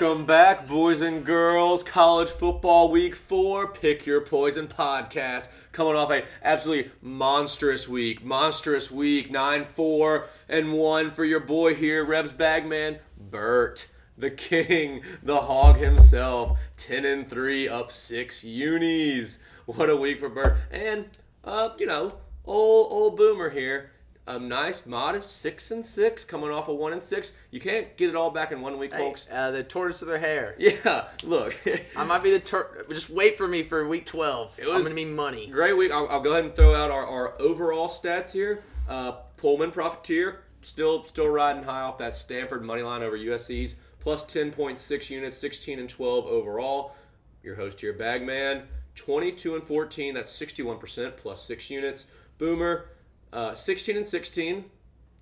Welcome back, boys and girls. College football week four. Pick your poison podcast. Coming off a absolutely monstrous week. Monstrous week. 9 4 and 1 for your boy here, Rebs Bagman, Bert. The king, the hog himself. 10 and 3, up 6 unis. What a week for Bert. And, uh, you know, old, old boomer here a nice, modest six and six, coming off a one and six. You can't get it all back in one week, Hey, folks. uh, the tortoise of their hair. Yeah, look, I might be the tur- Just wait for me for week 12. It I'm was- going to be money. great week. I'll, I'll go ahead and throw out our, our overall stats here. Uh, Pullman Profiteer still still riding high off that Stanford money line over USC's plus ten point six units, sixteen and twelve overall. Your host here, Bagman, twenty two and fourteen. That's sixty one percent plus six units. Boomer, uh, sixteen and sixteen.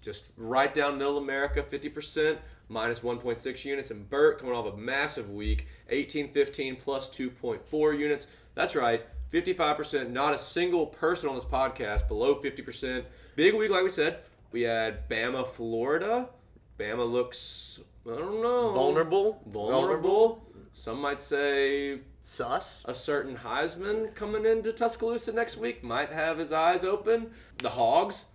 just right down middle America, 50%, minus 1.6 units. And Burt coming off a massive week, 18 15 plus 2.4 units. That's right, 55%. Not a single person on this podcast below 50%. Big week, like we said. We had Bama, Florida. Bama looks, I don't know. Vulnerable. Vulnerable. Some might say Sus. a certain Heisman coming into Tuscaloosa next week might have his eyes open. The Hogs,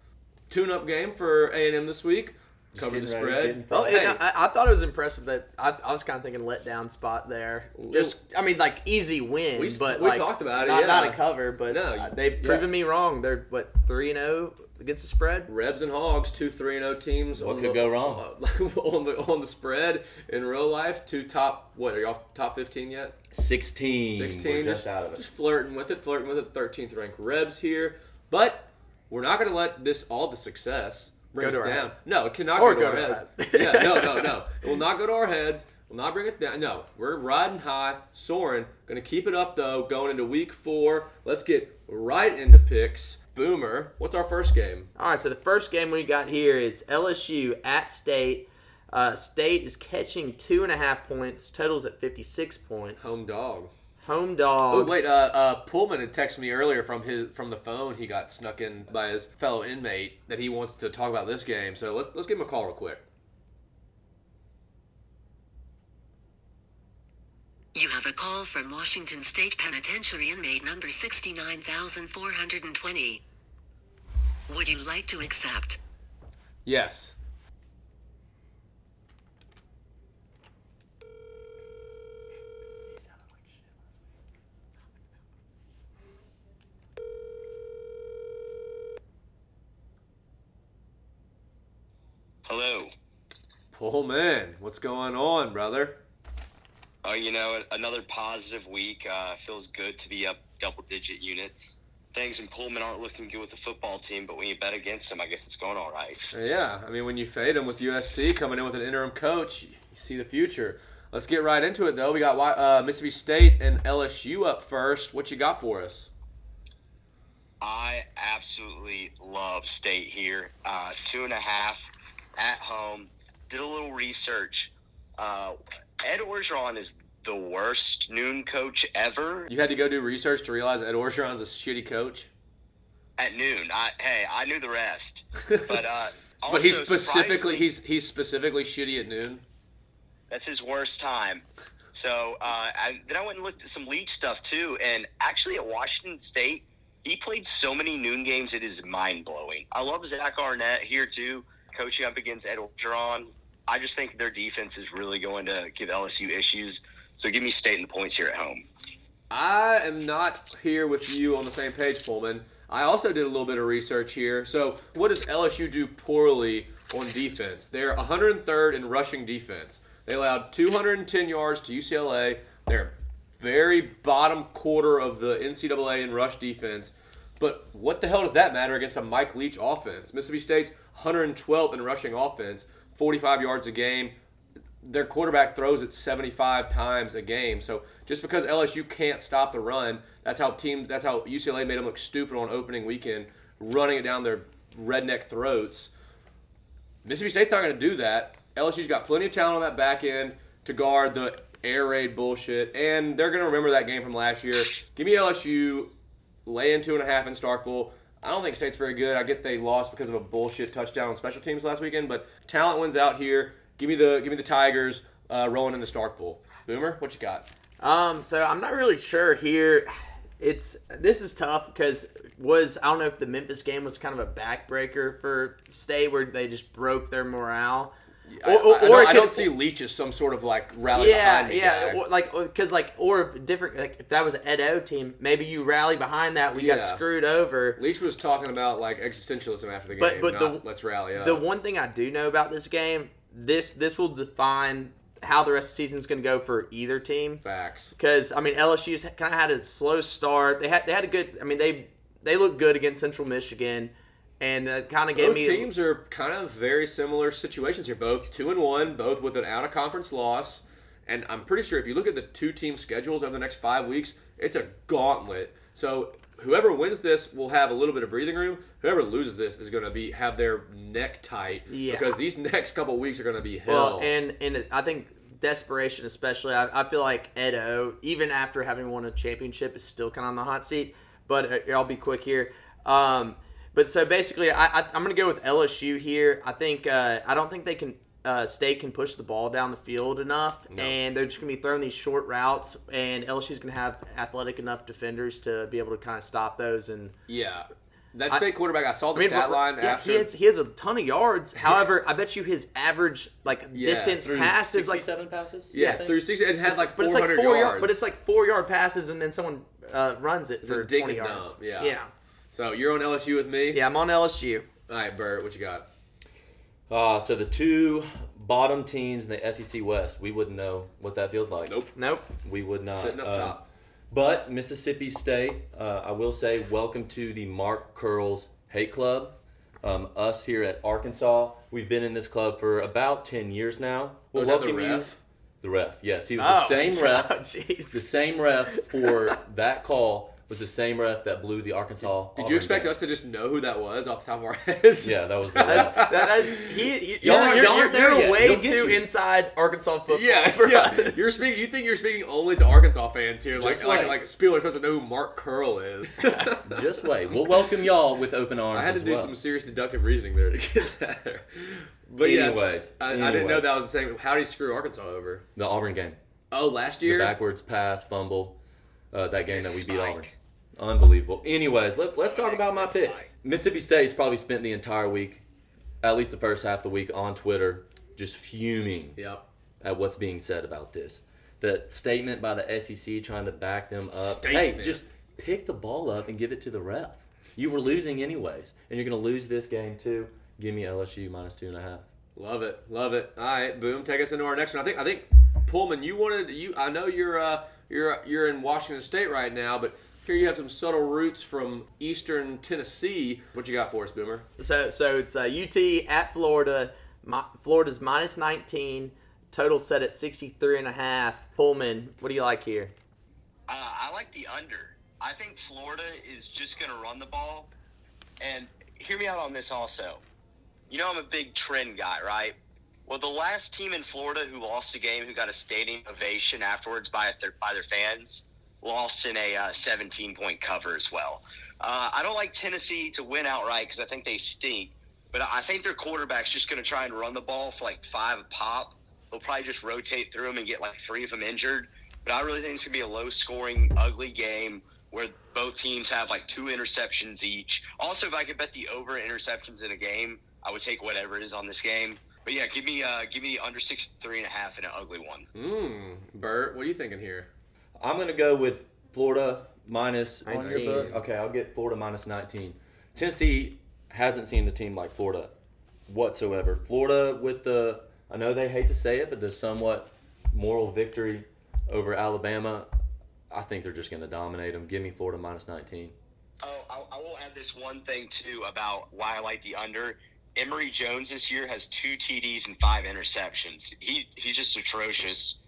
tune-up game for A&M this week. Cover the spread. getting Oh, and I, I thought it was impressive that I, I was kind of thinking letdown spot there. Just, I mean, like easy win, We- but we like, talked about it, Not, not yeah. a cover, but No, uh, they've yeah. proven me wrong. They're what three and zero against the spread. Rebs and Hogs, two three and zero teams. What on could the, go wrong? uh, on the on the spread in real life? Two top. What are y'all top fifteen yet? 16. 16. We're just out of it. Just flirting with it, flirting with it. 13th ranked Rebs here. But we're not going to let this, all the success, bring Go to us our down. head. No, it cannot Or go to go our to our heads. head. yeah, no, no, no. It will not go to our heads. Will not bring us down. No, we're riding high, soaring. Going to keep it up, though, going into week four. Let's get right into picks. Boomer, what's our first game? All right, so the first game we got here is LSU at State. Uh, State is catching two and a half points. Totals at fifty six points. Home dog. Home dog. Oh wait, uh, uh, Pullman had texted me earlier from his from the phone. He got snuck in by his fellow inmate that he wants to talk about this game. So let's let's give him a call real quick. You have call from Washington State Penitentiary inmate number 69420. Would you like to accept? Yes. Hello. Pullman, what's going on, brother? Oh, you know, another positive week. Uh, feels good to be up double digit units. Things in Pullman aren't looking good with the football team, but when you bet against them, I guess it's going all right. Yeah, I mean when you fade them with USC coming in with an interim coach, you see the future. Let's get right into it though. We got uh, Mississippi State and LSU up first. What you got for us? I absolutely love State here. Uh, two and a half at home. Did a little research. Uh, Ed Orgeron is the worst noon coach ever You had to go do research to realize Ed Orgeron's a shitty coach. at noon. I, hey, I knew the rest. But uh, but he's specifically he's he's specifically shitty at noon. That's his worst time. So uh, I, then I went and looked at some league stuff too, and actually at Washington State, he played so many noon games it is mind blowing. I love Zach Arnett here too, coaching up against Ed Orgeron. I just think their defense is really going to give LSU issues. So give me State and points here at home. I am not here with you on the same page, Pullman. I also did a little bit of research here. So, what does LSU do poorly on defense? They're 103rd in rushing defense. They allowed 210 yards to UCLA. They're very bottom quarter of the NCAA in rush defense. But what the hell does that matter against a Mike Leach offense? Mississippi State's 112th in rushing offense, 45 yards a game their quarterback throws it 75 times a game. So just because LSU can't stop the run, that's how team that's how UCLA made them look stupid on opening weekend, running it down their redneck throats. Mississippi State's not going to do that. LSU's got plenty of talent on that back end to guard the air raid bullshit, and they're going to remember that game from last year. Give me LSU laying two and a half in Starkville. I don't think State's very good. I get they lost because of a bullshit touchdown on special teams last weekend, but talent wins out here. Give me the give me the Tigers uh, rolling into Starkville. Boomer, what you got? Um, so I'm not really sure here. It's this is tough because was I don't know if the Memphis game was kind of a backbreaker for State where they just broke their morale. I, Or- or- I, I don't, it I don't see Leach as some sort of like rally Yeah, yeah, or- like because like or different like if that was an Ed O team, maybe you rally behind that. We Yeah. got screwed over. Leach was talking about like existentialism after the game. But- but not the- let's rally up. The one thing I do know about this game, this this will define how the rest of the season is going to go for either team. facts. because I mean LSU's kind of had a slow start. They had they had a good. I mean they they looked good against Central Michigan, and that kind of gave Both me. Both teams are kind of very similar situations here. Both two and one, both with an out of conference loss. And I'm pretty sure if you look at the two team schedules over the next five weeks, it's a gauntlet. So whoever wins this will have a little bit of breathing room. Whoever loses this is going to be have their neck tight Yeah. because these next couple weeks are going to be hell. well, and and I think desperation, especially. I, I feel like Edo, even after having won a championship, is still kind of on the hot seat. But uh, I'll be quick here. Um, but so basically, I, I I'm going to go with LSU here. I think uh, I don't think they can. Uh, State can push the ball down the field enough, and they're just going to be throwing these short routes. And LSU's going to have athletic enough defenders to be able to kind of stop those. And yeah, that state quarterback. I saw the stat r- line yeah, after. he has he has a ton of yards. However, I bet you his average like Yeah, distance Through passed is like seven passes. yeah, I think? through six, it had it's like but it's like 400 four yards. yard, but it's like four yard passes and then someone uh, runs it for twenty yards. dump, yeah. yeah, so you're on LSU with me. yeah. I'm on LSU. All right, Bert, what you got? Uh, so the two bottom teams in the SEC West, we wouldn't know what that feels like. Nope. Nope. We would not. Sitting up Um, top. But Mississippi State, uh, I will say, welcome to the Mark Curles Hate Club. Um, us here at Arkansas, we've been in this club for about 10 years now. We'll Was that the welcome you. ref? The ref, yes. He was Oh, the same ref. oh, jeez. The same ref for that call was the same ref that blew the Arkansas. Did Auburn you expect game. us to just know who that was off the top of our heads? Yeah, that was the That's, that, that's he. Y'all You're, you're, y'all you're, you're way too you. inside Arkansas football. Yeah, for yeah. us. You're speaking. You think you're speaking only to Arkansas fans here, like Just like like Spieler's supposed to know who Mark Curl is. Just wait. We'll welcome y'all with open arms. I had to as do well. some serious deductive reasoning there to get that. there. But yes, Anyways, I, I didn't know that was the same. How did he screw Arkansas over? The Auburn game. Oh, last The year. backwards pass, fumble, uh, that game that we beat Spike. Auburn. Unbelievable. Anyways, let, let's talk about my pick. Mississippi State's probably spent the entire week, at least the first half of the week, on Twitter, just fuming Yep. at what's being said about this. The statement by the SEC trying to back them up. Statement. Hey, just pick the ball up and give it to the ref. You were losing anyways, and you're going to lose this game too. Give me LSU minus two and a half. Love it, love it. All right, boom. Take us into our next one. I think I think Pullman, you wanted you. I know you're uh you're you're in Washington State right now, but here you have some subtle roots from Eastern Tennessee. What you got for us, Boomer? So so it's uh, UT at Florida. Mi- Florida's minus 19. Total set at 63 and a half. Pullman, what do you like here? Uh, I like the under. I think Florida is just going to run the ball. And hear me out on this also. You know, I'm a big trend guy, right? Well, the last team in Florida who lost a game, who got a stadium ovation afterwards by their by their fans, lost in a uh, 17 point cover as well. Uh, I don't like Tennessee to win outright because I think they stink. But I think their quarterback's just going to try and run the ball for like five a pop. They'll probably just rotate through them and get like three of them injured. But I really think it's going to be a low scoring, ugly game where both teams have like two interceptions each. Also, if I could bet the over interceptions in a game, I would take whatever it is on this game. But yeah, give me uh, give me under six three and a half and an ugly one. Mmm, Bert, what are you thinking here? I'm gonna go with Florida minus on your 19. book. Okay, I'll get Florida minus 19. Tennessee hasn't seen a team like Florida whatsoever. Florida with the I know they hate to say it, but the somewhat moral victory over Alabama. I think they're just gonna dominate them. Give me Florida minus 19. Oh, I, I will add this one thing too about why I like the under. Emory Jones this year has two TDs and five interceptions. He he's just atrocious.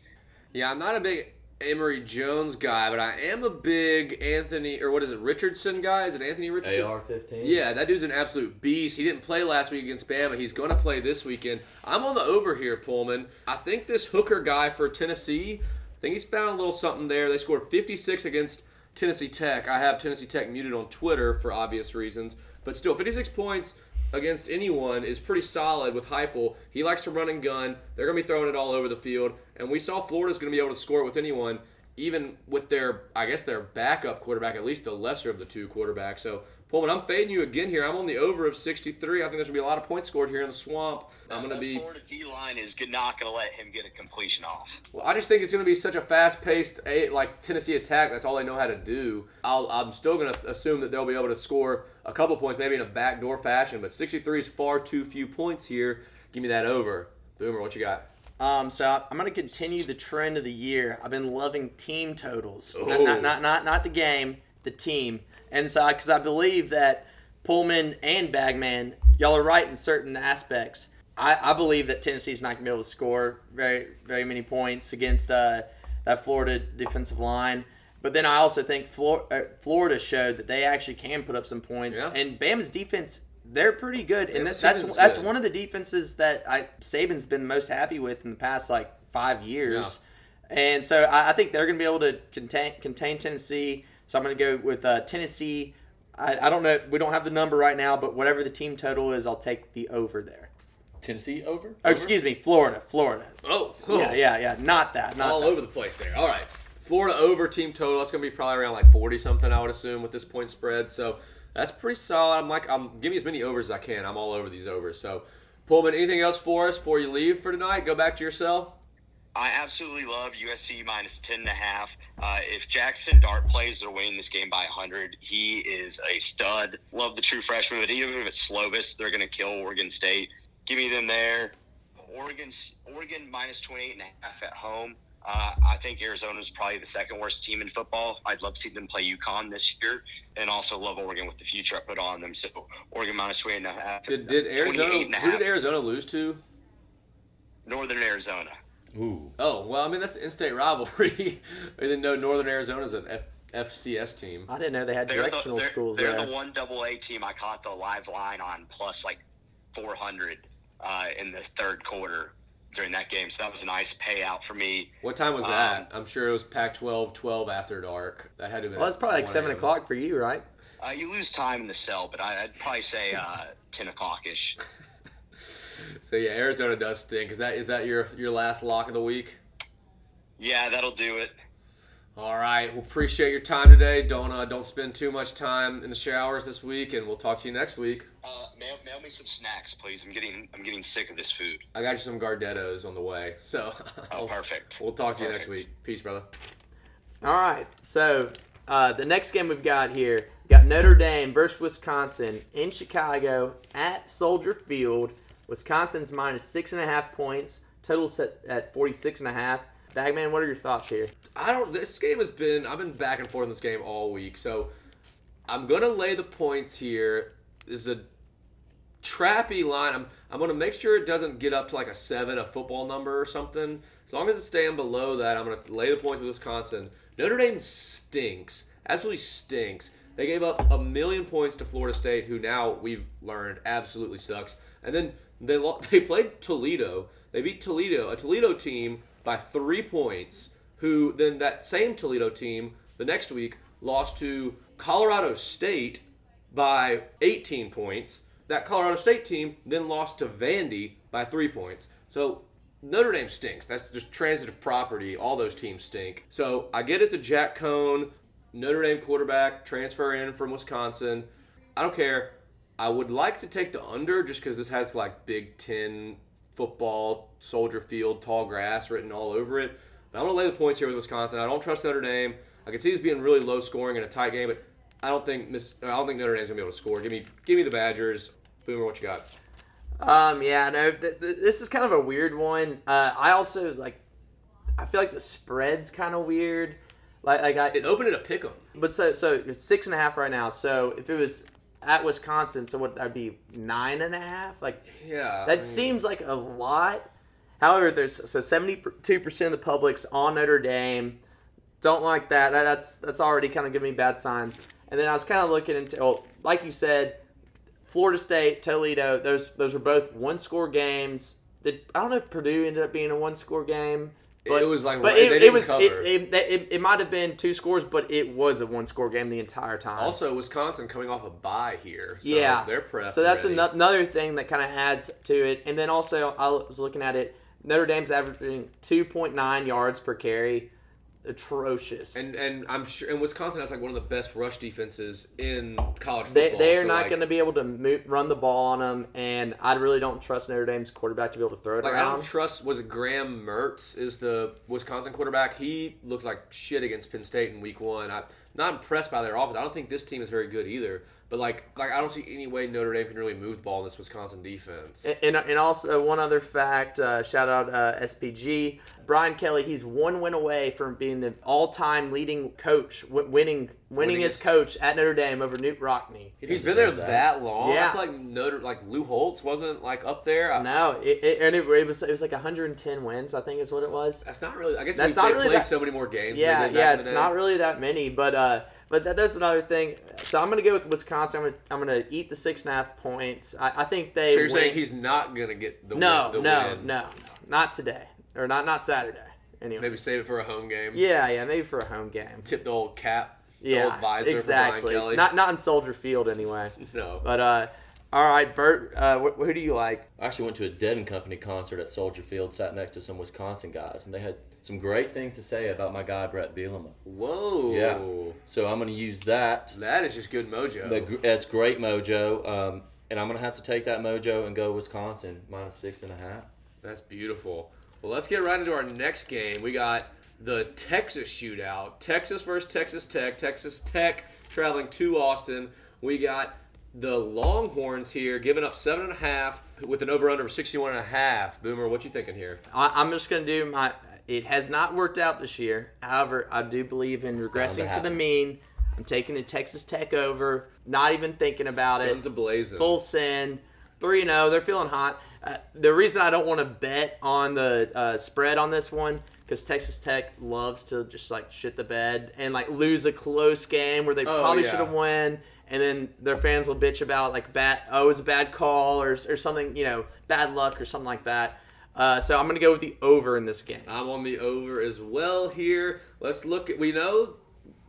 Yeah, I'm not a big Emory Jones guy, but I am a big Anthony or what is it, Richardson guy? Is it Anthony Richardson? AR-15. Yeah, that dude's an absolute beast. He didn't play last week against Bama. He's going to play this weekend. I'm on the over here, Pullman. I think this Hooker guy for Tennessee, I think he's found a little something there. They scored 56 against Tennessee Tech. I have Tennessee Tech muted on Twitter for obvious reasons, but still 56 points. Against anyone is pretty solid with Heupel. He likes to run and gun. They're going to be throwing it all over the field, and we saw Florida's going to be able to score it with anyone, even with their, I guess, their backup quarterback, at least the lesser of the two quarterbacks. So Pullman, I'm fading you again here. I'm on the over of 63. I think there's going to be a lot of points scored here in the swamp. I'm going to be. Florida D line is not going to let him get a completion off. Well, I just think it's going to be such a fast-paced, eh, like Tennessee attack. That's all they know how to do. I'll, I'm still going to assume that they'll be able to score a couple points, maybe in a backdoor fashion. But 63 is far too few points here. Give me that over. Boomer, what you got? Um, so I'm going to continue the trend of the year. I've been loving team totals, not, Oh. not, not not not the game, the team. And so, because I believe that Pullman and Bagman, y'all are right in certain aspects. I, I believe that Tennessee's not going to be able to score very very many points against uh, that Florida defensive line. But then I also think uh, Florida showed that they actually can put up some points. Yeah. And Bama's defense, they're pretty good. And that, that's that's good. one of the defenses that I Saban's been most happy with in the past like five years. And so I, I think they're going to be able to contain contain Tennessee. So I'm going to go with uh, Tennessee. I, I don't know. We don't have the number right now, but whatever the team total is, I'll take the over there. Tennessee over? Oh, excuse me, Florida, Florida. Oh, cool. Yeah, yeah, yeah. Not that. Not all that. over the place there. All right. Florida over team total. That's going to be probably around like 40 something, I would assume, with this point spread. So that's pretty solid. I'm like, I'm give me as many overs as I can. I'm all over these overs. So, Pullman, anything else for us before you leave for tonight? Go back to your cell. I absolutely love USC minus 10 and a half. Uh, if Jackson Dart plays, they're winning this game by 100. He is a stud. Love the true freshman, but even if it's Slovis, they're going to kill Oregon State. Give me them there. Oregon's Oregon minus 28 and a half at home. Uh, I think Arizona is probably the second worst team in football. I'd love to see them play UConn this year, and also love Oregon with the future I put on them. So Oregon minus 28 and. Did, did Arizona? and a Who did Arizona lose to? Northern Arizona. Ooh. Oh, well, I mean that's an in-state rivalry. I didn't know Northern Arizona's an F- FCS team. I didn't know they had They're, the, directional they're, schools they're there. the one double A team I caught the live line on plus like 400 uh, in the third quarter during that game. So that was a nice payout for me. What time was Um, that? I'm sure it was Pac-12, 12 after dark. That had to be. well, it's probably like seven a.m. o'clock for you, right? Uh, you lose time in the cell, but I, I'd probably say uh, 10 o'clock ish. So yeah, Arizona does stink. Is that is that your your last lock of the week? Yeah, that'll do it. All right. Well, appreciate your time today. Don't uh, don't spend too much time in the showers this week, and we'll talk to you next week. Uh, mail, mail me some snacks, please. I'm getting I'm getting sick of this food. I got you some Gardettos on the way. So Oh, perfect. we'll talk to you next week. Peace, brother. All right. So uh, the next game we've got here, we got Notre Dame versus Wisconsin in Chicago at Soldier Field. Wisconsin's minus six and a half points. Total set at 46 and a half. Bagman, what are your thoughts here? I don't. This game has been. I've been back and forth in this game all week. So I'm gonna lay the points here. This is a trappy line. I'm. I'm gonna make sure it doesn't get up to like a seven, a football number or something. As long as it's staying below that, I'm gonna lay the points with Wisconsin. Notre Dame stinks. Absolutely stinks. They gave up a million points to Florida State, who now we've learned absolutely sucks. And then they they played Toledo. They beat Toledo, a Toledo team, by three points. Who then that same Toledo team the next week lost to Colorado State by 18 points. That Colorado State team then lost to Vandy by three points. So Notre Dame stinks. That's just transitive property. All those teams stink. So I get it a Jack Coan, Notre Dame quarterback, transfer in from Wisconsin. I don't care. I would like to take the under just because this has like Big Ten football, Soldier Field, tall grass written all over it. But I'm gonna lay the points here with Wisconsin. I don't trust Notre Dame. I can see this being really low scoring in a tight game, but I don't think Miss. I don't think Notre Dame's gonna be able to score. Give me, give me the Badgers. Boomer, what you got? Um, yeah, no, th- th- this is kind of a weird one. Uh, I also like. I feel like the spread's kind of weird. Like, like I, It opened it a pick 'em. But so so it's six and a half right now. So if it was at Wisconsin, so what that'd be nine and a half? Like Yeah, that I mean, seems like a lot. However, there's so seventy two percent of the public's on Notre Dame. Don't like that. that that's that's already kind of giving me bad signs. And then I was kind of looking into, well, like you said, Florida State, Toledo. Those those were both one score games. Did, I don't know if Purdue ended up being a one score game. But it was like but it, it was it, it, it, it, might have been two scores, but it was a one score game the entire time. also, Wisconsin coming off a bye here. So yeah, they're prepped. So that's ano- another thing that kind of adds to it. And then also, I was looking at it. Notre Dame's averaging two point nine yards per carry, atrocious. And and I'm sure and Wisconsin has like one of the best rush defenses in college they football. they are so, not like- going to be able to move, run the ball on them, and I really don't trust Notre Dame's quarterback to be able to throw it Like I don't trust. Was it Graham Mertz is the Wisconsin quarterback? He looked like shit against Penn State in Week One. I'm not impressed by their offense. I don't think this team is very good either. But like, like I don't see any way Notre Dame can really move the ball in this Wisconsin defense. And, and also one other fact, uh, shout out uh, SPG, Brian Kelly. He's one win away from being the all-time leading coach, w- winning winning as Winningest. coach at Notre Dame over Knute Rockne. He's been there that, that. long. Yeah. I feel like Notre, like Lou Holtz wasn't like up there. I- No, it, it, and it, it was it was like 110 wins, I think is what it was. That's not really. I guess That's they, not they really play that- so many more games. Yeah, they yeah, it's not really that many, but uh, but that, that's another thing. So I'm gonna go with Wisconsin. I'm gonna, I'm gonna eat the six and a half points. I, I think they. So you're win. saying he's not gonna get the no, win, the no, win. no, no, not today or not not Saturday. Anyway, Maybe save it for a home game. yeah, yeah, maybe for a home game. Tip the old cap. the Yeah, old visor exactly. Not not in Soldier Field anyway. no. But uh, all right, Bert, uh, wh- who do you like? I actually went to a Dead and Company concert at Soldier Field, sat next to some Wisconsin guys, and they had some great things to say about my guy Bret Bielema. Whoa. Yeah. So I'm going to use that. That is just good mojo. The That's great mojo, um, and I'm going to have to take that mojo and go Wisconsin minus six and a half. That's beautiful. Well, let's get right into our next game. We got the Texas shootout. Texas versus Texas Tech. Texas Tech traveling to Austin. We got the Longhorns here giving up seven and a half with an over under of 61 and a half. Boomer, what you thinking here? I, I'm just gonna do my. It has not worked out this year. However, I do believe in regressing to the mean. I'm taking the Texas Tech over. Not even thinking about it. Guns a blazing. Full send. 3 0. They're feeling hot. Uh, the reason I don't want to bet on the uh, spread on this one because Texas Tech loves to just like shit the bed and like lose a close game where they Oh, probably yeah. should have won. And then their fans will bitch about like bad, oh, it was a bad call or, or something, you know, bad luck or something like that. Uh, so I'm gonna go with the over in this game. I'm on the over as well here. Let's look at. We know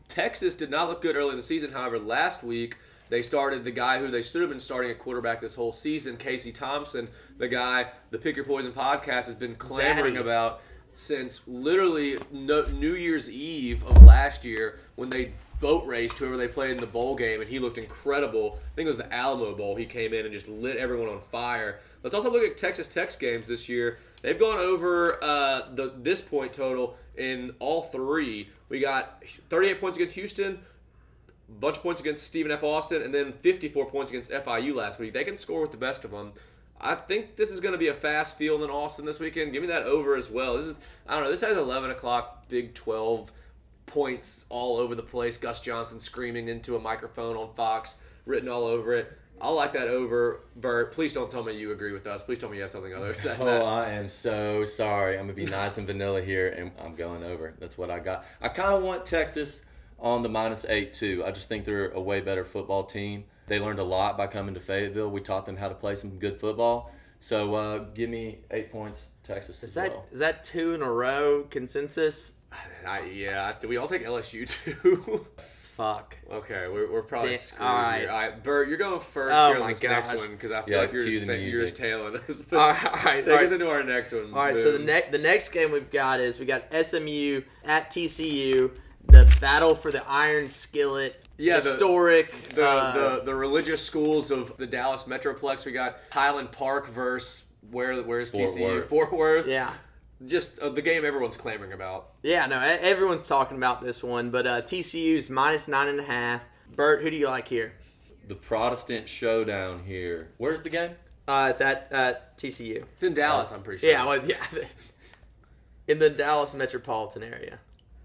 Texas did not look good early in the season. However, last week they started the guy who they should have been starting at quarterback this whole season, Casey Thompson, the guy the Pick Your Poison podcast has been clamoring Zaddy. about since literally no, New Year's Eve of last year when they boat raced whoever they played in the bowl game, and he looked incredible. I think it was the Alamo Bowl. He came in and just lit everyone on fire. Let's also look at Texas Tech's games this year. They've gone over uh, the this point total in all three. We got 38 points against Houston, bunch of points against Stephen F. Austin, and then 54 points against FIU last week. They can score with the best of them. I think this is going to be a fast field in Austin this weekend. Give me that over as well. This is I don't know. This has 11 o'clock Big 12 points all over the place. Gus Johnson screaming into a microphone on Fox, written all over it. I like that over. Bert, please don't tell me you agree with us. Please tell me you have something other than Oh. I am so sorry. I'm gonna be nice and vanilla here, and I'm going over. That's what I got. I kind of want Texas on the minus eight too. I just think they're a way better football team. They learned a lot by coming to Fayetteville. We taught them how to play some good football. So uh, give me eight points, Texas. Is as that well. is that two in a row consensus? I, yeah, do we all take LSU too? Fuck. okay, we're, we're probably Damn, screwed all right. All right, Bert, you're going first Oh here on this next one because I feel Yeah, like you're just, the you're just tailing us. All right, all right, Take all us into our next one. All right, so the next the next game we've got is we got SMU at TCU, the battle for the Iron Skillet. Yeah, the- historic. the, uh, the the religious schools of the Dallas Metroplex. We got Highland Park versus where where's Fort TCU? Worth. Fort Worth. yeah, Just uh, the game everyone's clamoring about. yeah. No, e- everyone's talking about this one, but uh, TCU's minus nine and a half. Bert, who do you like here? the Protestant showdown here? Where's the game? Uh, it's at uh, TCU. It's in Dallas, I'm pretty sure. Yeah, well, yeah. In the Dallas metropolitan area.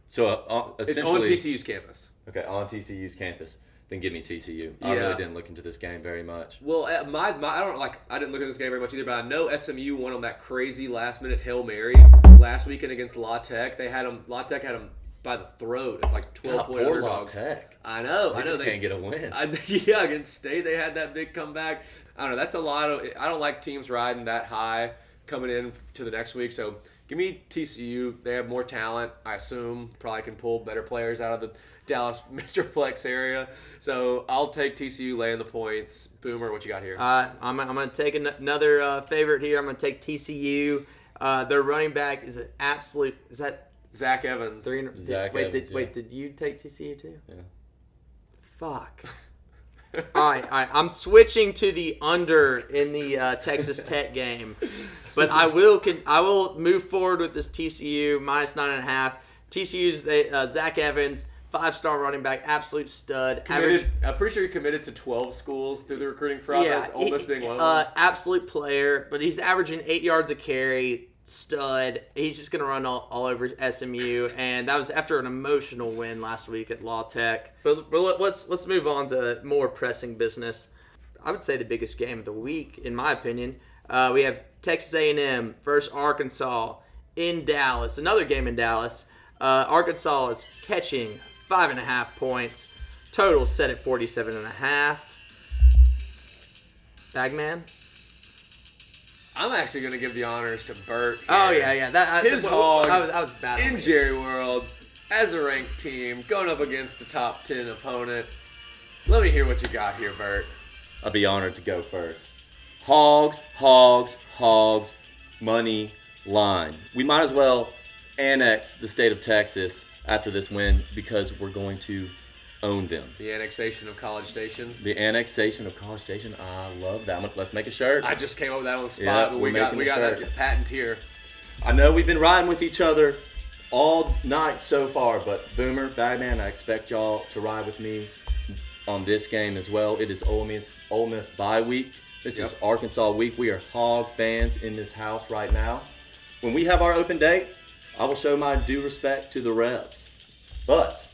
So uh, uh, it's essentially, on TCU's campus. okay, on TCU's campus. Then give me TCU. I Yeah. really didn't look into this game very much. Well, uh, my, my I don't like I didn't look at this game very much either, but I know SMU won on that crazy last minute hail mary last weekend against La Tech. They had them. La Tech had them by the throat. It's like twelve God, point poor La underdogs. Tech. I know. They I know just they can't get a win. I, yeah, against State they had that big comeback. I don't know. That's a lot of. I don't like teams riding that high coming in to the next week. So Give me TCU. They have more talent, I assume. Probably can pull better players out of the Dallas Metroplex area. So I'll take TCU laying the points. Boomer, what you got here? Uh, I'm, I'm going to take an- another uh, favorite here. I'm going to take TCU. Uh, their running back is an absolute. Is that Zach Evans. three? did- Zach wait, Evans, did, wait, did you take TCU too? Yeah. Fuck. all right, all right. I'm switching to the under in the uh, Texas Tech game, but I will can I will move forward with this TCU minus nine and a half. TCU's they, uh, Zach Evans, five star running back, absolute stud. Committed, I'm pretty sure he committed to 12 schools through the recruiting process. yeah, Ole Miss he- being one of uh, them. absolute player, but he's averaging eight yards a carry. Stud. He's just gonna run all, all over SMU, and that was after an emotional win last week at La Tech. But, but let- let's let's move on to more pressing business. I would say the biggest game of the week, in my opinion. Uh, we have Texas A&M versus Arkansas in Dallas. Another game in Dallas. Uh, Arkansas is catching five and a half points. Total set at 47 and a half. Bagman? I'm actually going to give the honors to Burt. Oh yeah, yeah. That I, His well, Hogs I was, I was bad. in Jerry World as a ranked team going up against the top 10 opponent. Let me hear what you got here, Bert. I'd be honored to go first. Hogs, hogs, hogs, money line. We might as well annex the state of Texas after this win because we're going to own them. The annexation of College Station. The annexation of College Station, I love that. One. Let's make a shirt. I just came up with that on the spot, we're we got we got that shirt. patent here. I know we've been riding with each other all night so far, but Boomer, Bagman, I expect y'all to ride with me on this game as well. It is Ole Miss, Ole Miss bye week. This Yep. is Arkansas week. We are Hog fans in this house right now. When we have our open date, I will show my due respect to the Rebs. But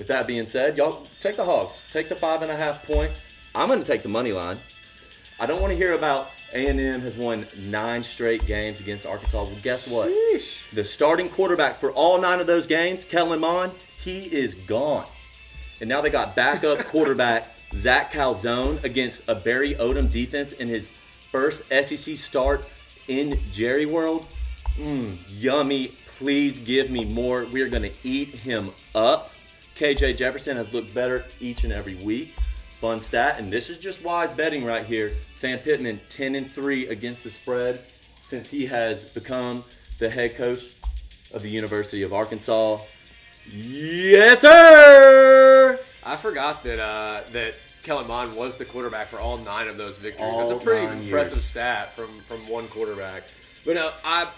with that being said, y'all take the Hogs. Take the five and a half points. I'm going to take the money line. I don't want to hear about A&M has won nine straight games against Arkansas. Well, guess what? Sheesh. The starting quarterback for all nine of those games, Kellen Mond, he is gone. And now they got backup quarterback Zach Calzone against a Barry Odom defense in his first SEC start in Jerry World. Mmm, yummy. Please give me more. We are going to eat him up. KJ Jefferson has looked better each and every week. Fun stat, and this is just wise betting right here. Sam Pittman 10 and 3 against the spread since he has become the head coach of the University of Arkansas. Yes, sir. I forgot that uh, that Kellen Mond was the quarterback for all nine of those victories. All That's a pretty impressive years. stat from from one quarterback. But no, I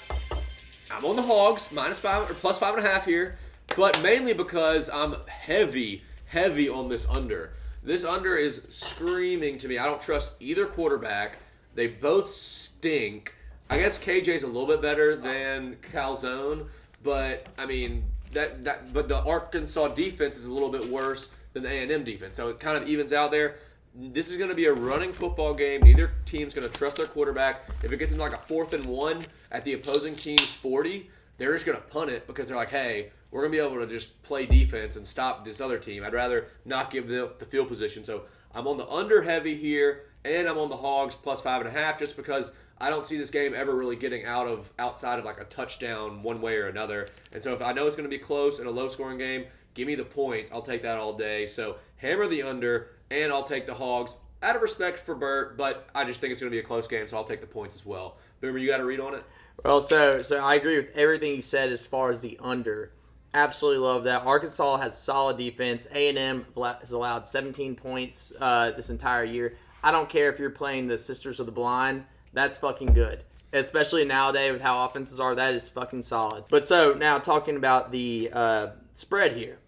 I'm on the Hogs minus five or plus five and a half here, but mainly because I'm heavy heavy on this under. This under is screaming to me. I don't trust either quarterback. They both stink. I guess KJ's a little bit better than Calzone, but I mean that that but the Arkansas defense is a little bit worse than the A&M defense. So it kind of evens out there. This is going to be a running football game. Neither team's going to trust their quarterback. If it gets into like a fourth and one at the opposing team's 40, they're just going to punt it because they're like, hey, we're going to be able to just play defense and stop this other team. I'd rather not give them the field position. So I'm on the under heavy here, and I'm on the Hogs plus five and a half just because I don't see this game ever really getting out of outside of like a touchdown one way or another. And so if I know it's going to be close in a low scoring game, give me the points. I'll take that all day. So hammer the under, and I'll take the Hogs out of respect for Burt, but I just think it's going to be a close game, so I'll take the points as well. Boomer, you got to read on it. Well, so so I agree with everything you said as far as the under. Absolutely love that. Arkansas has solid defense. A and M has allowed 17 points uh, this entire year. I don't care if you're playing the Sisters of the Blind. That's fucking good. Especially nowadays with how offenses are, that is fucking solid. But so now talking about the uh, spread here,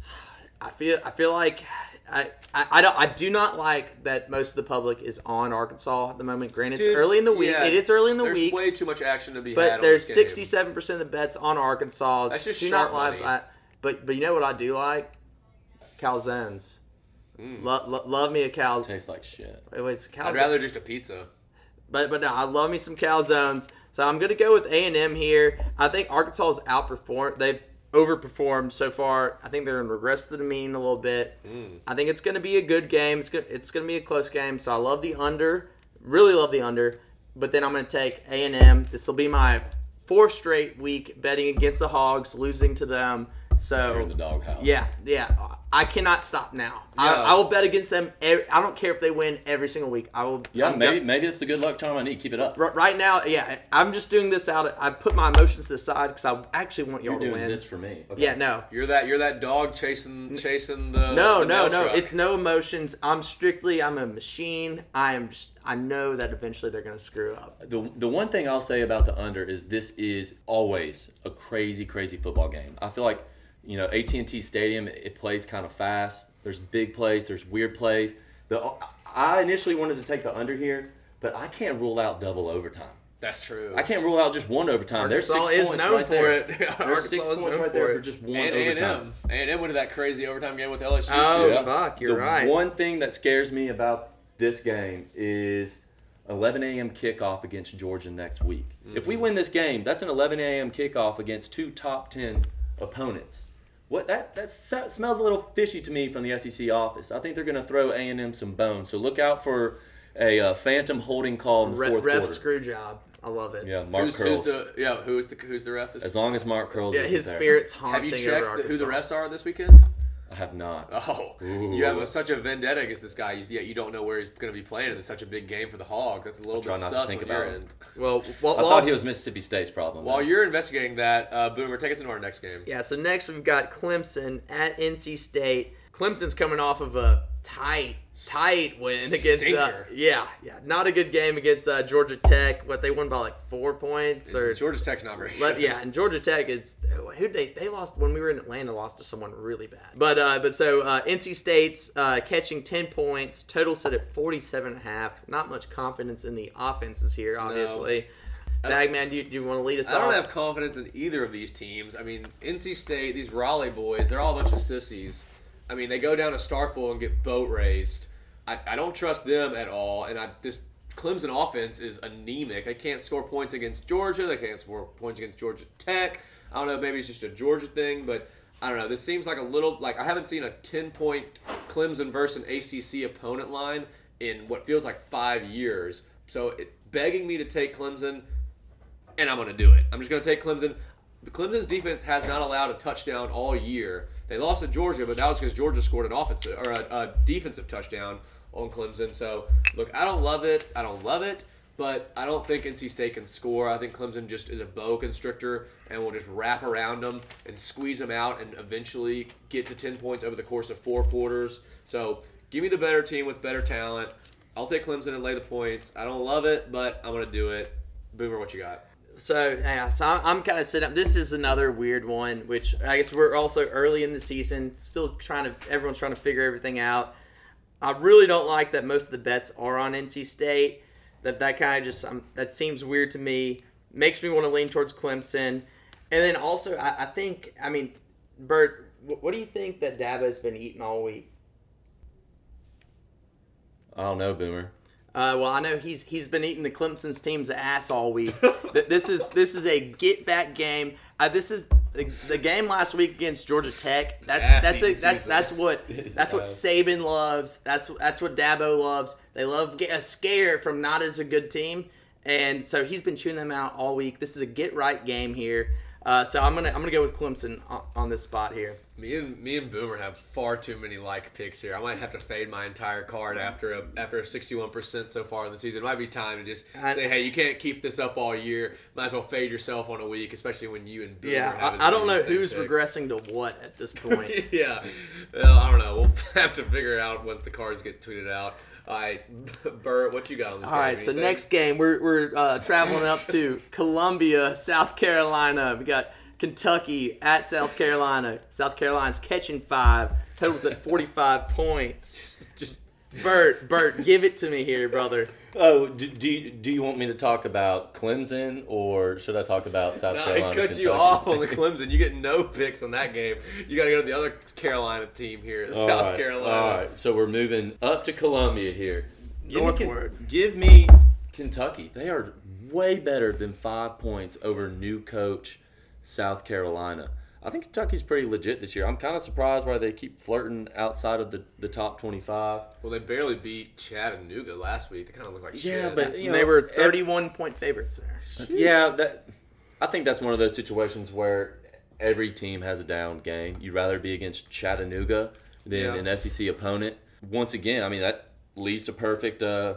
I feel I feel like I, I, I don't I do not like that most of the public is on Arkansas at the moment. Granted, it's early in the week. yeah, it is early in the There's week. way too much action to be. But on there's sixty-seven percent of the bets on Arkansas. That's just Do sharp not money. I, but but you know what I do like? Calzones. Mm. Lo- lo- love me a cal. Tastes like shit. It was calzone. I'd rather just a pizza. but but no, I love me some calzones. So I'm gonna go with A and M here. I think Arkansas is outperformed. They've overperformed so far. I think they're in regress to the mean a little bit. Mm. I think it's gonna be a good game. It's gonna it's gonna be a close game. So I love the under. Really love the under. But then I'm gonna take A and M. This will be my fourth straight week betting against the Hogs, losing to them. You're So in the doghouse. yeah, yeah, I cannot stop now. Yeah. I, I will bet against them. ev I don't care if they win every single week. I will. Yeah, I'm maybe go- maybe it's the good luck charm I need. Keep it up. r- Right now, yeah, I'm just doing this out. I put my emotions to the side because I actually want y'all You're to win. this for me. Okay. Yeah, no, You're that you're that dog chasing chasing the no, the no, no. truck. It's no emotions. I'm strictly. I'm a machine. I am. Just, I know that eventually they're gonna screw up. The, the one thing I'll say about the under is this is always a crazy, crazy football game. I feel like, you know, AT&T Stadium, it plays kind of fast. There's big plays, there's weird plays. The I initially wanted to take the under here, but I can't rule out double overtime. That's true. I can't rule out just one overtime. There's Arkansas six is points known right for there. it. There's Arkansas six is points known right for there it. for just one and overtime. A&M. A&M went to that crazy overtime game with LSU. Oh, too. Yeah. fuck, you're the right. One thing that scares me about this game is 11 a.m. kickoff against Georgia next week. If we mm. win this game, that's an 11 a.m. kickoff against two top 10 opponents. What that that smells a little fishy to me from the SEC office. I think they're going to throw A&M some bones. So look out for a uh, phantom holding call in the Re- fourth ref quarter. screw job. I love it. Yeah, Mark Who's, Curles. who's the yeah? Who's the who's the ref? This as long as Mark Curles Yeah, isn't his there. spirit's have you checked over the- who the refs are this weekend? I have not. Oh, Ooh. you have a, such a vendetta against this guy, yet you don't know where he's going to be playing. in such a big game for the Hogs. That's a little try bit not to sus think on your about it. end. Well, while, I while- thought he was Mississippi State's problem. While you're investigating that, uh, Boomer, take us into our next game. Yeah, so next we've got Clemson at NC State. Clemson's coming off of a tight, tight win against. Uh, yeah, yeah, not a good game against uh, Georgia Tech. What they won by like four points or. Georgia Tech's not very But good. yeah, and Georgia Tech is who they they lost when we were in Atlanta lost to someone really bad. But uh, but so uh, NC State's uh, catching ten points, total set at 47 and a half. Not much confidence in the offenses here, obviously. Bagman, do you, do you want to lead us I don't have confidence in either of these teams. I mean, NC State, these Raleigh boys, they're all a bunch of sissies. I mean, they go down to Starkville and get boat raised. I, I don't trust them at all. And I this Clemson offense is anemic. They can't score points against Georgia. They can't score points against Georgia Tech. I don't know. Maybe it's just a Georgia thing, but I don't know. This seems like a little like I haven't seen a ten point Clemson versus an ACC opponent line in what feels like five years. So it begging me to take Clemson and I'm going to do it. I'm just going to take Clemson. Clemson's defense has not allowed a touchdown all year. They lost to Georgia, but that was because Georgia scored an offensive or a, a defensive touchdown on Clemson. So look, I don't love it. I don't love it, but I don't think NC State can score. I think Clemson just is a boa constrictor and will just wrap around them and squeeze them out and eventually get to 10 points over the course of four quarters. So give me the better team with better talent. I'll take Clemson and lay the points. I don't love it, but I'm going to do it. Boomer, what you got? So yeah, so I'm, I'm kind of sitting up. This is another weird one, which I guess we're also early in the season, still trying to. Everyone's trying to figure everything out. I really don't like that most of the bets are on NC State. That that kind of just um, that seems weird to me. Makes me want to lean towards Clemson, and then also I, I think I mean, Bert, wh- what do you think that Dabo's been eating all week? I don't know, Boomer. Uh, well, I know he's he's been eating the Clemson's team's ass all week. This is this is a get back game. Uh, this is the, the game last week against Georgia Tech. That's Ass that's a, that's that's what that's what Saban loves. That's that's what Dabo loves. They love get a scare from not as a good team, and so he's been chewing them out all week. This is a get right game here. Uh, so I'm gonna I'm gonna go with Clemson on, on this spot here. Me and me and Boomer have far too many like picks here. I might have to fade my entire card after a after a sixty one percent so far in the season. It might be time to just I- say, hey, you can't keep this up all year. Might as well fade yourself on a week, especially when you and Boomer have Yeah, I, I don't know who's picks. regressing to what at this point. yeah, well, I don't know. We'll have to figure it out once the cards get tweeted out. All right, Burt, what you got on this? All right, so next game we're we're uh, traveling up to Columbia, South Carolina. We got Kentucky at South Carolina. South Carolina's catching five. Totals at forty five points. just Bert, Bert, give it to me here, brother. Oh, do, do, you, do you want me to talk about Clemson or should I talk about South No, Carolina? he cut you off on the Clemson. You get no picks on that game. You got to go to the other Carolina team here, All South right, Carolina. All right, so we're moving up to Columbia here. Give me, Northward. give me Kentucky. They are way better than five points over new coach South Carolina. I think Kentucky's pretty legit this year. I'm kind of surprised why they keep flirting outside of the, the top 25. Well, they barely beat Chattanooga last week. They kind of look like Yeah, shit. but you know, they were thirty one point favorites there. Yeah, that I think that's one of those situations where every team has a down game. You'd rather be against Chattanooga than Yeah. an SEC opponent. Once again, I mean that leads to perfect uh,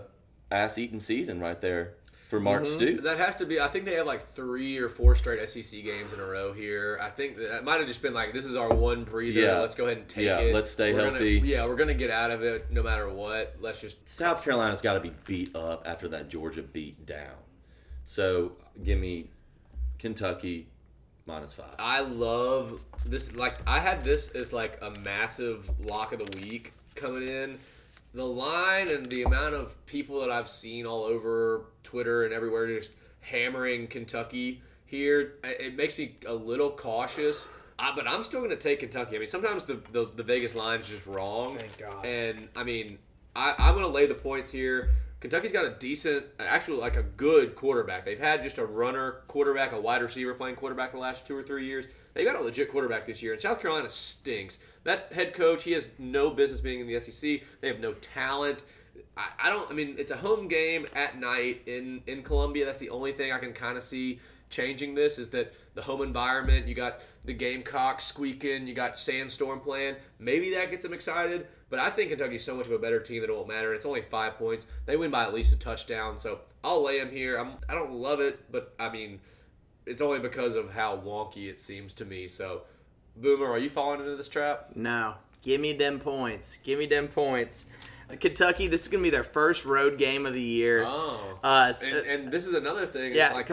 ass-eating season right there for Mark mm-hmm. Stoops. That has to be. I think they have like three or four straight SEC games in a row here. I think that might have just been like, this is our one breather. Yeah. Let's go ahead and take Yeah, it. let's stay We're gonna- healthy. yeah, we're gonna get out of it no matter what. Let's just. South Carolina's got to be beat up after that Georgia beat down. So give me Kentucky minus five. I love this. Like I had this as like a massive lock of the week coming in. The line and the amount of people that I've seen all over Twitter and everywhere just hammering Kentucky here, it makes me a little cautious. I, but I'm still going to take Kentucky. I mean, sometimes the, the, the Vegas line's just wrong. Thank God. And I mean, I, I'm going to lay the points here. Kentucky's got a decent, actually like a good quarterback. They've had just a runner quarterback, a wide receiver playing quarterback the last two or three years. They got a legit quarterback this year, and South Carolina stinks. That head coach, he has no business being in the SEC. They have no talent. I, I don't. I mean, it's a home game at night in in Columbia. That's the only thing I can kind of see changing this is that the home environment. You got the Gamecock squeaking. You got Sandstorm playing. Maybe that gets them excited. But I think Kentucky's so much of a better team that it won't matter. It's only five points. They win by at least a touchdown. So I'll lay them here. I'm, I don't love it, but I mean, it's only because of how wonky it seems to me. So, Boomer, are you falling into this trap? No. Give me them points. Give me them points. Kentucky, this is going to be their first road game of the year. Oh. Uh, and, and this is another thing. yeah, like,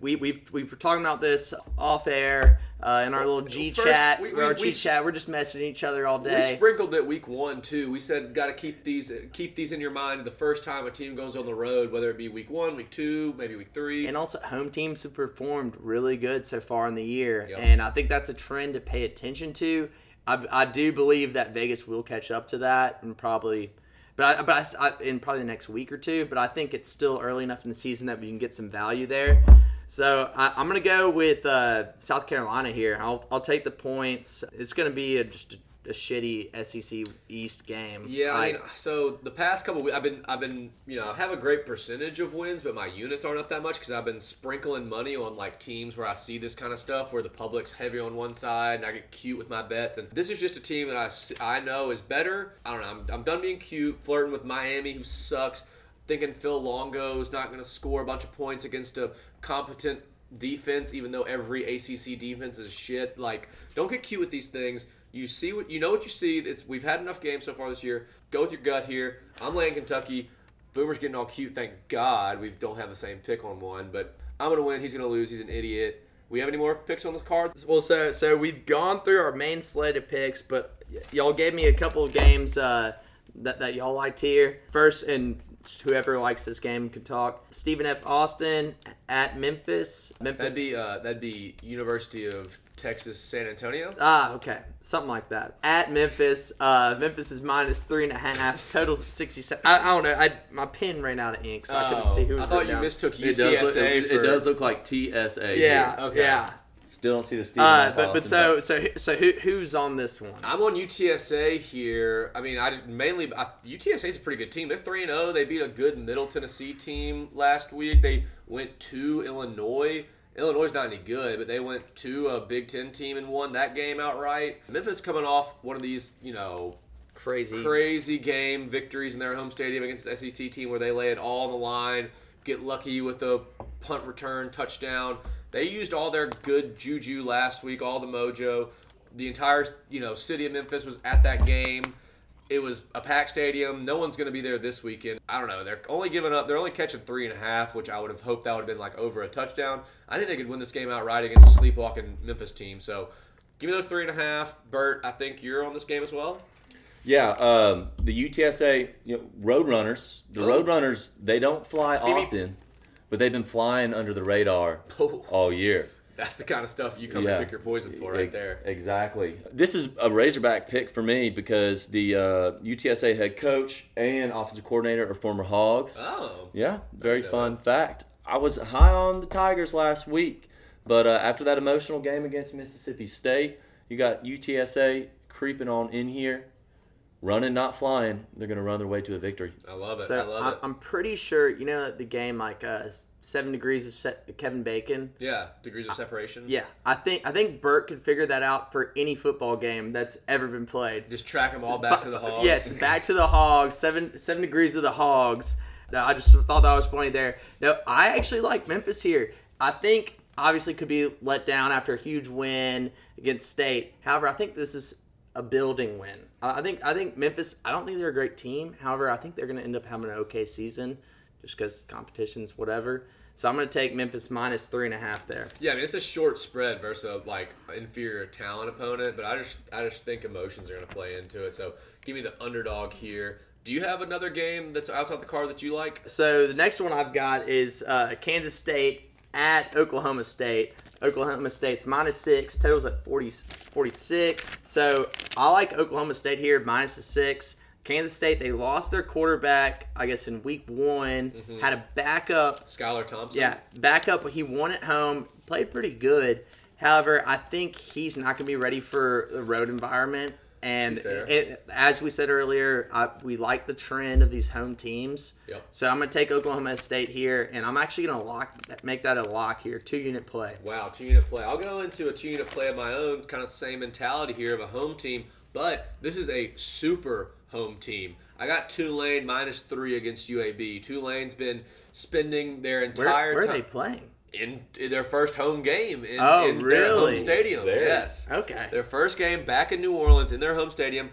we we we were talking about this off air uh, in our little G First, chat. we- we- our we- G chat, we're just messaging each other all We day. sprinkled it week one too. We said got to keep these keep these in your mind the first time a team goes on the road, whether it be week one, week two, maybe week three. And also, home teams have performed really good so far in the year, Yep. and I think that's a trend to pay attention to. I, I do believe that Vegas will catch up to that, and probably, but I, but I I- in probably the next week or two. But I think it's still early enough in the season that we can get some value there. So I, I'm gonna go with uh, South Carolina here. I'll I'll take the points. It's gonna be a, just a, a shitty SEC East game. Yeah, I mean, so the past couple weeks, I've been, I've been, you know, I have a great percentage of wins, but my units aren't up that much because I've been sprinkling money on like teams where I see this kind of stuff, where the public's heavy on one side, and I get cute with my bets. And this is just a team that I I know is better. I don't know. I'm, I'm done being cute, flirting with Miami, who sucks. Thinking Phil Longo is not going to score a bunch of points against a competent defense, even though every ACC defense is shit. Like, don't get cute with these things. You see what you know what you see. It's we've had enough games so far this year. Go with your gut here. I'm laying Kentucky. Boomer's getting all cute. Thank God we don't have the same pick on one. But I'm gonna win. He's gonna lose. He's an idiot. We have any more picks on the card? Well, so so we've gone through our main slate of picks, but y'all gave me a couple of games uh, that that y'all liked here. First, and whoever likes this game can talk. Stephen F. Austin at Memphis. Memphis. That'd be uh, that'd be University of Texas San Antonio. Ah, okay, something like that. At Memphis, uh, Memphis is minus three and a half. Totals at sixty-seven. I, I don't know. I my pen ran out of ink, so I couldn't see who was Oh, I thought you down. mistook UTSA It does, look, it, for. it does look like TSA. Yeah, here. Okay. yeah. Still don't see the Stephen Uh, but but so so so who who's on this one? I'm on UTSA here. I mean, I mainly I, UTSA is a pretty good team. They're three and zero. They beat a good Middle Tennessee team last week. They went to Illinois. Illinois is not any good, but they went to a Big Ten team and won that game outright. Memphis coming off one of these, you know, Crazy. crazy game victories in their home stadium against the SEC team where they lay it all on the line, get lucky with a punt return touchdown. They used all their good juju last week, all the mojo. The entire you know city of Memphis was at that game. It was a packed stadium. No one's going to be there this weekend. I don't know. They're only giving up. They're only catching three and a half, which I would have hoped that would have been like over a touchdown. I think they could win this game outright against a sleepwalking Memphis team. So, give me those three and a half. Bert, I think you're on this game as well. Yeah, um, the UTSA you know, Roadrunners. The Oh. Roadrunners they don't fly Maybe- often, but they've been flying under the radar Oh. all year. That's the kind of stuff you come Yeah. and pick your poison for right there. Exactly. This is a Razorback pick for me because the uh, UTSA head coach and offensive coordinator are former Hogs. Oh. Yeah, very fun fact. I was high on the Tigers last week, but uh, after that emotional game against Mississippi State, you got UTSA creeping on in here. Running, not flying. They're going to run their way to a victory. I love it. So I love I'm, it. I'm pretty sure you know the game like uh, Seven Degrees of Se- Kevin Bacon. yeah, degrees of separation. Yeah, I think I think Burt could figure that out for any football game that's ever been played. Just track them all back to the hogs. Yes, back to the hogs. Seven seven degrees of the hogs. No, I just thought that was funny there. No, I actually like Memphis here. I think obviously could be let down after a huge win against State. However, I think this is a building win. I think I think Memphis. I don't think they're a great team. However, I think they're going to end up having an okay season, just because competition's whatever. So I'm going to take Memphis minus three and a half there. Yeah, I mean it's a short spread versus a like inferior talent opponent, but I just I just think emotions are going to play into it. So give me the underdog here. Do you have another game that's outside the card that you like? So the next one I've got is uh, Kansas State at Oklahoma State. Oklahoma State's minus six. Totals at 40, 46. So I like Oklahoma State here, minus the six. Kansas State, they lost their quarterback, I guess, in week one. Mm-hmm. Had a backup. Skylar Thompson. Yeah, backup. He won at home. Played pretty good. However, I think he's not going to be ready for the road environment. And it, as we said earlier, I, we like the trend of these home teams. Yep. So I'm going to take Oklahoma State here, and I'm actually going to lock make that a lock here, two unit play. Wow, two unit play. I'll go into a two unit play of my own, kind of same mentality here of a home team, but this is a super home team. I got Tulane minus three against UAB. Tulane's been spending their Where, entire where are time they playing? In, in their first home game in, Oh, in their home stadium. Very. Yes. Okay. Their first game back in New Orleans in their home stadium.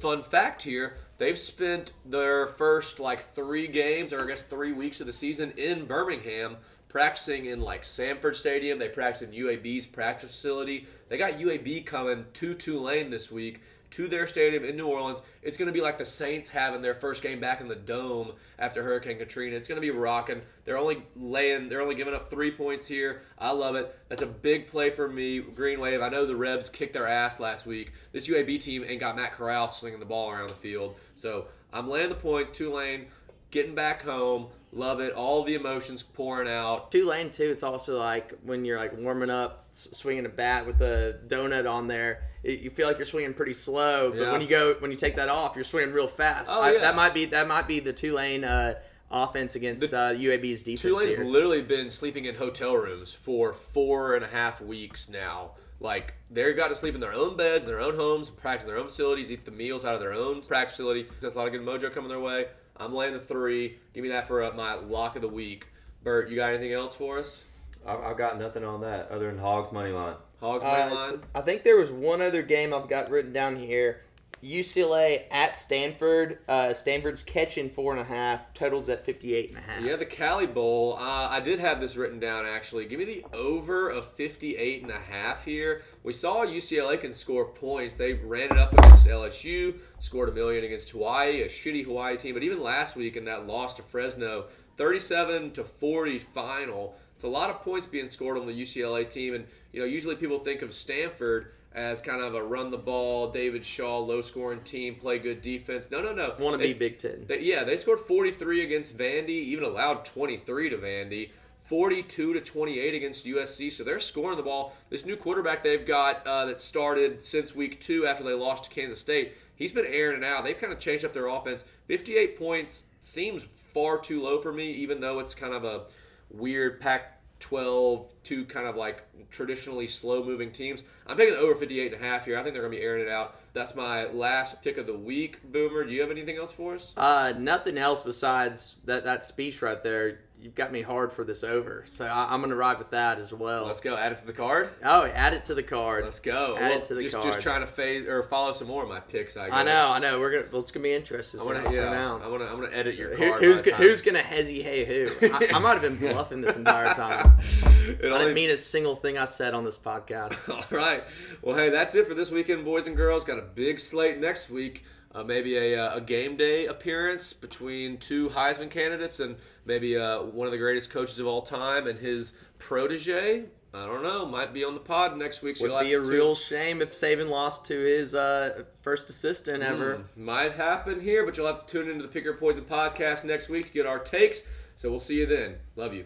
Fun fact here: they've spent their first like three games, or I guess three weeks of the season in Birmingham, practicing in like Sanford Stadium. They practice in UAB's practice facility. They got UAB coming to Tulane this week to their stadium in New Orleans. It's going to be like the Saints having their first game back in the dome after Hurricane Katrina. It's going to be rocking. They're only laying, they're only giving up three points here. I love it. That's a big play for me. Green Wave. I know the Rebs kicked their ass last week. This UAB team ain't got Matt Corral slinging the ball around the field. So I'm laying the points. Tulane getting back home. Love it. All the emotions pouring out. Tulane too. It's also like when you're like warming up, swinging a bat with a donut on there. It, you feel like you're swinging pretty slow, but Yeah. when you go when you take that off, you're swinging real fast. Oh, I- yeah. that might be that might be the Tulane uh, offense against The- uh, UAB's defense Tulane's here. literally been sleeping in hotel rooms for four and a half weeks now. Like they've got to sleep in their own beds, in their own homes, practice in their own facilities, eat the meals out of their own practice facility. That's a lot of good mojo coming their way. I'm laying the three. Give me that for uh, my lock of the week. Bert, you got anything else for us? I, I've got nothing on that other than Hogs money line. Hogs Uh, so I think there was one other game I've got written down here. UCLA at Stanford. Uh, Stanford's catching four and a half. Totals at 58 and a half. Yeah, the Cali Bowl. Uh, I did have this written down actually. Give me the over of 58 and a half here. We saw UCLA can score points. They ran it up against LSU, scored a million against Hawaii, a shitty Hawaii team. But even last week in that loss to Fresno, 37 to 40 final. It's a lot of points being scored on the UCLA team. And, you know, usually people think of Stanford as kind of a run the ball, David Shaw, low scoring team, play good defense. No, no, no. Want to be Big Ten. they, yeah, they scored 43 against Vandy, even allowed 23 to Vandy. 42 to 28 against USC, so they're scoring the ball. This new quarterback they've got uh, that started since week two after they lost to Kansas State, he's been airing it out. They've kind of changed up their offense. 58 points seems far too low for me, even though it's kind of a weird Pac 12, two kind of like traditionally slow moving teams. I'm taking over 58 and a half here. I think they're going to be airing it out. That's my last pick of the week. Boomer, do you have anything else for us? Uh, nothing else besides that, that speech right there. You've got me hard for this over. So I, I'm going to ride with that as well. Let's go. Add it to the card. Oh, add it to the card. Let's go. Add Well, it to the just, card. Just trying to fade or follow some more of my picks. I, guess. I know, I know. We're gonna. Well, it's gonna be interesting. I want to. turn Yeah. out. I want to. I'm to edit your Who- card. who's go- who's gonna hezzy hey who? I, I might have been bluffing this entire time. It I only- didn't mean a single thing I said on this podcast. All right. Well, hey, that's it for this weekend, boys and girls. Got a big slate next week. Uh, maybe a, uh, a game day appearance between two Heisman candidates and maybe uh, one of the greatest coaches of all time and his protege. I don't know. Might be on the pod next week. so Would be a to- real shame if Saban lost to his uh, first assistant ever. Hmm, might happen here, but you'll have to tune into the Picker Poison podcast next week to get our takes. So we'll see you then. Love you.